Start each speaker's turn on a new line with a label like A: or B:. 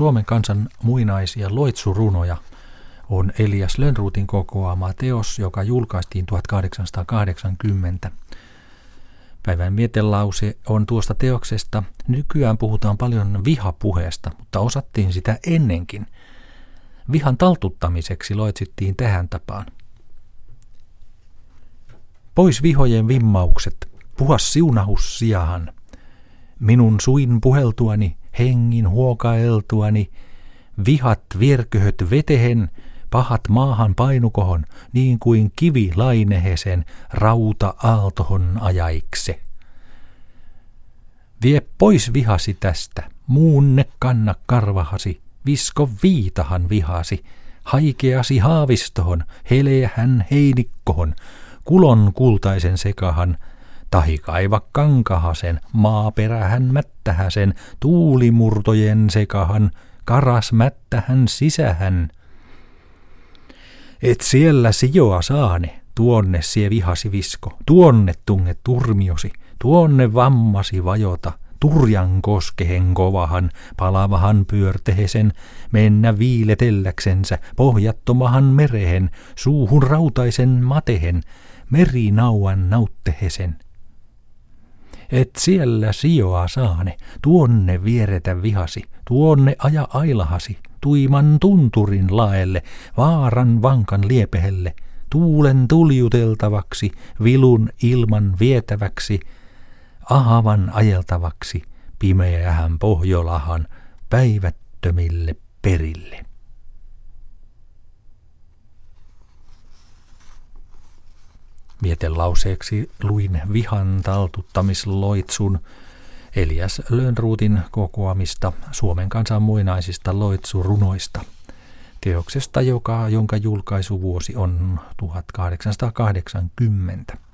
A: Suomen kansan muinaisia loitsurunoja on Elias Lönnruutin kokoama teos, joka julkaistiin 1880. Päivän mietelause on tuosta teoksesta. Nykyään puhutaan paljon vihapuheesta, mutta osattiin sitä ennenkin. Vihan taltuttamiseksi loitsittiin tähän tapaan. Pois vihojen vimmaukset, puha siunahus sijahan. Minun suin puheltuani, hengin huokaeltuani, vihat vierköhöt vetehen, pahat maahan painukohon, niin kuin kivi lainehesen rauta aaltohon ajaikse. Vie pois vihasi tästä, muunne kanna karvahasi, visko viitahan vihasi, haikeasi haavistohon, heleähän heinikkohon, kulon kultaisen sekahan, tahi kaiva kankahasen, maaperähän mättähäsen, tuulimurtojen sekahan, karas mättähän sisähän. Et siellä sijoa saane, tuonne sie vihasi visko, tuonne tunge turmiosi, tuonne vammasi vajota, turjan koskehen kovahan, palavahan pyörtehesen, mennä viiletelläksensä, pohjattomahan merehen, suuhun rautaisen matehen, merinauan nauttehesen. Et siellä sijoa saane, tuonne vieretä vihasi, tuonne aja ailahasi, tuiman tunturin laelle, vaaran vankan liepehelle, tuulen tuljuteltavaksi, vilun ilman vietäväksi, ahavan ajeltavaksi, pimeähän Pohjolahan, päivättömille perille. Mietelauseeksi luin vihan taltuttamisloitsun Elias Lönnruutin kokoamista Suomen kansan muinaisista loitsurunoista. Teoksesta, joka, jonka julkaisuvuosi on 1880.